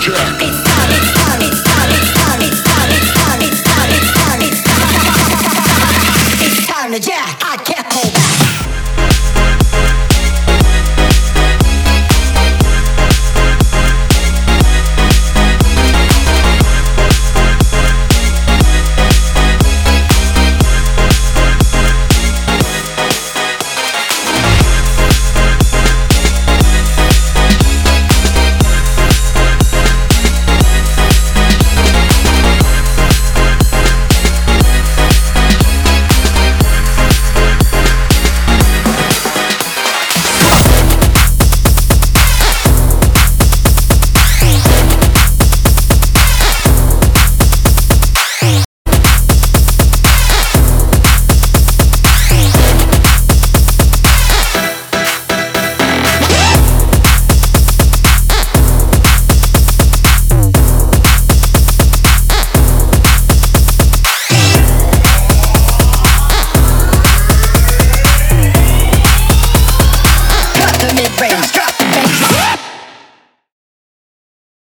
jack.